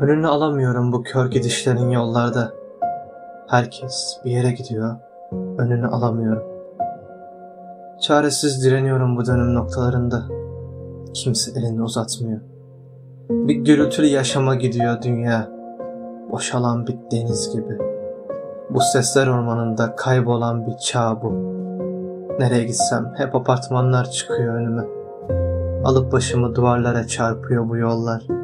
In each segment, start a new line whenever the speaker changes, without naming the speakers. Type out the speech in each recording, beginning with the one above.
Önünü alamıyorum bu kör gidişlerin yollarda. Herkes bir yere gidiyor, önünü alamıyorum. Çaresiz direniyorum bu dönüm noktalarında. Kimse elini uzatmıyor. Bir gürültülü yaşama gidiyor dünya. Boşalan bir deniz gibi. Bu sesler ormanında kaybolan bir çağ bu. Nereye gitsem hep apartmanlar çıkıyor önüme. Alıp başımı duvarlara çarpıyor bu yollar.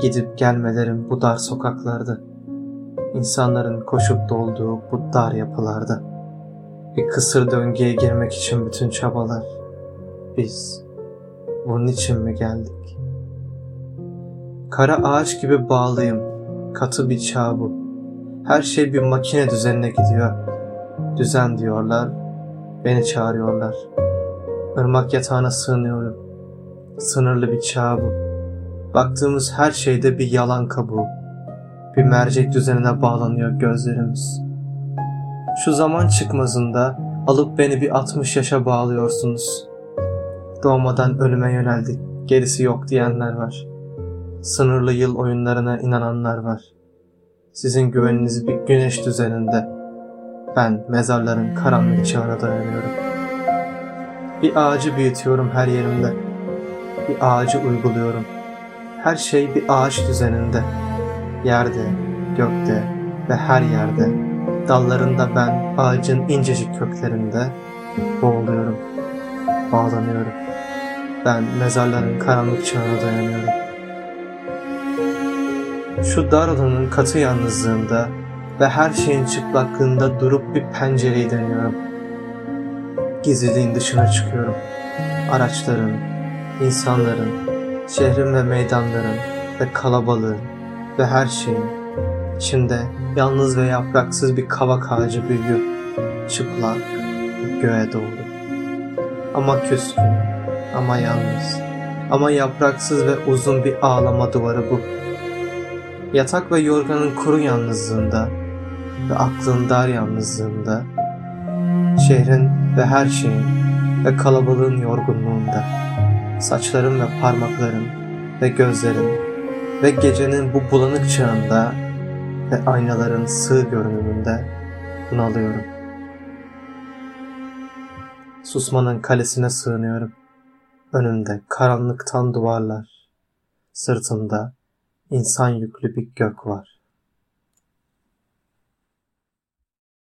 Gidip gelmelerim bu dar sokaklarda. İnsanların koşup dolduğu bu dar yapılarda. Bir kısır döngüye girmek için bütün çabalar. Biz bunun için mi geldik? Kara ağaç gibi bağlıyım. Katı bir çağ bu. Her şey bir makine düzenine gidiyor. Düzen diyorlar. Beni çağırıyorlar. Irmak yatağına sığınıyorum. Sınırlı bir çağ bu. Baktığımız her şeyde bir yalan kabuğu. Bir mercek düzenine bağlanıyor gözlerimiz. Şu zaman çıkmazında alıp beni bir 60 yaşa bağlıyorsunuz. Doğmadan ölüme yöneldik, gerisi yok diyenler var. Sınırlı yıl oyunlarına inananlar var. Sizin güveniniz bir güneş düzeninde. Ben mezarların karanlık çağına dayanıyorum. Bir ağacı büyütüyorum her yerimde. Bir ağacı uyguluyorum. Her şey bir ağaç düzeninde. Yerde, gökte ve her yerde. Dallarında ben ağacın incecik köklerinde boğuluyorum. Bağlanıyorum. Ben mezarların karanlık çağına dayanıyorum. Şu dar odanın katı yalnızlığında ve her şeyin çıplaklığında durup bir pencereyi deniyorum. Gizliliğin dışına çıkıyorum. Araçların, insanların, şehrin ve meydanların ve kalabalığın ve her şeyin içinde yalnız ve yapraksız bir kavak ağacı büyüyor. Çıplak, göğe doğru. Ama küskün, ama yalnız, ama yapraksız ve uzun bir ağlama duvarı bu. Yatak ve yorganın kuru yalnızlığında ve aklın dar yalnızlığında, şehrin ve her şeyin ve kalabalığın yorgunluğunda, saçların ve parmakların ve gözlerin ve gecenin bu bulanık çağında ve aynaların sığ görünümünde bunalıyorum. Susmanın kalesine sığınıyorum. Önümde karanlıktan duvarlar, sırtımda insan yüklü bir gök var.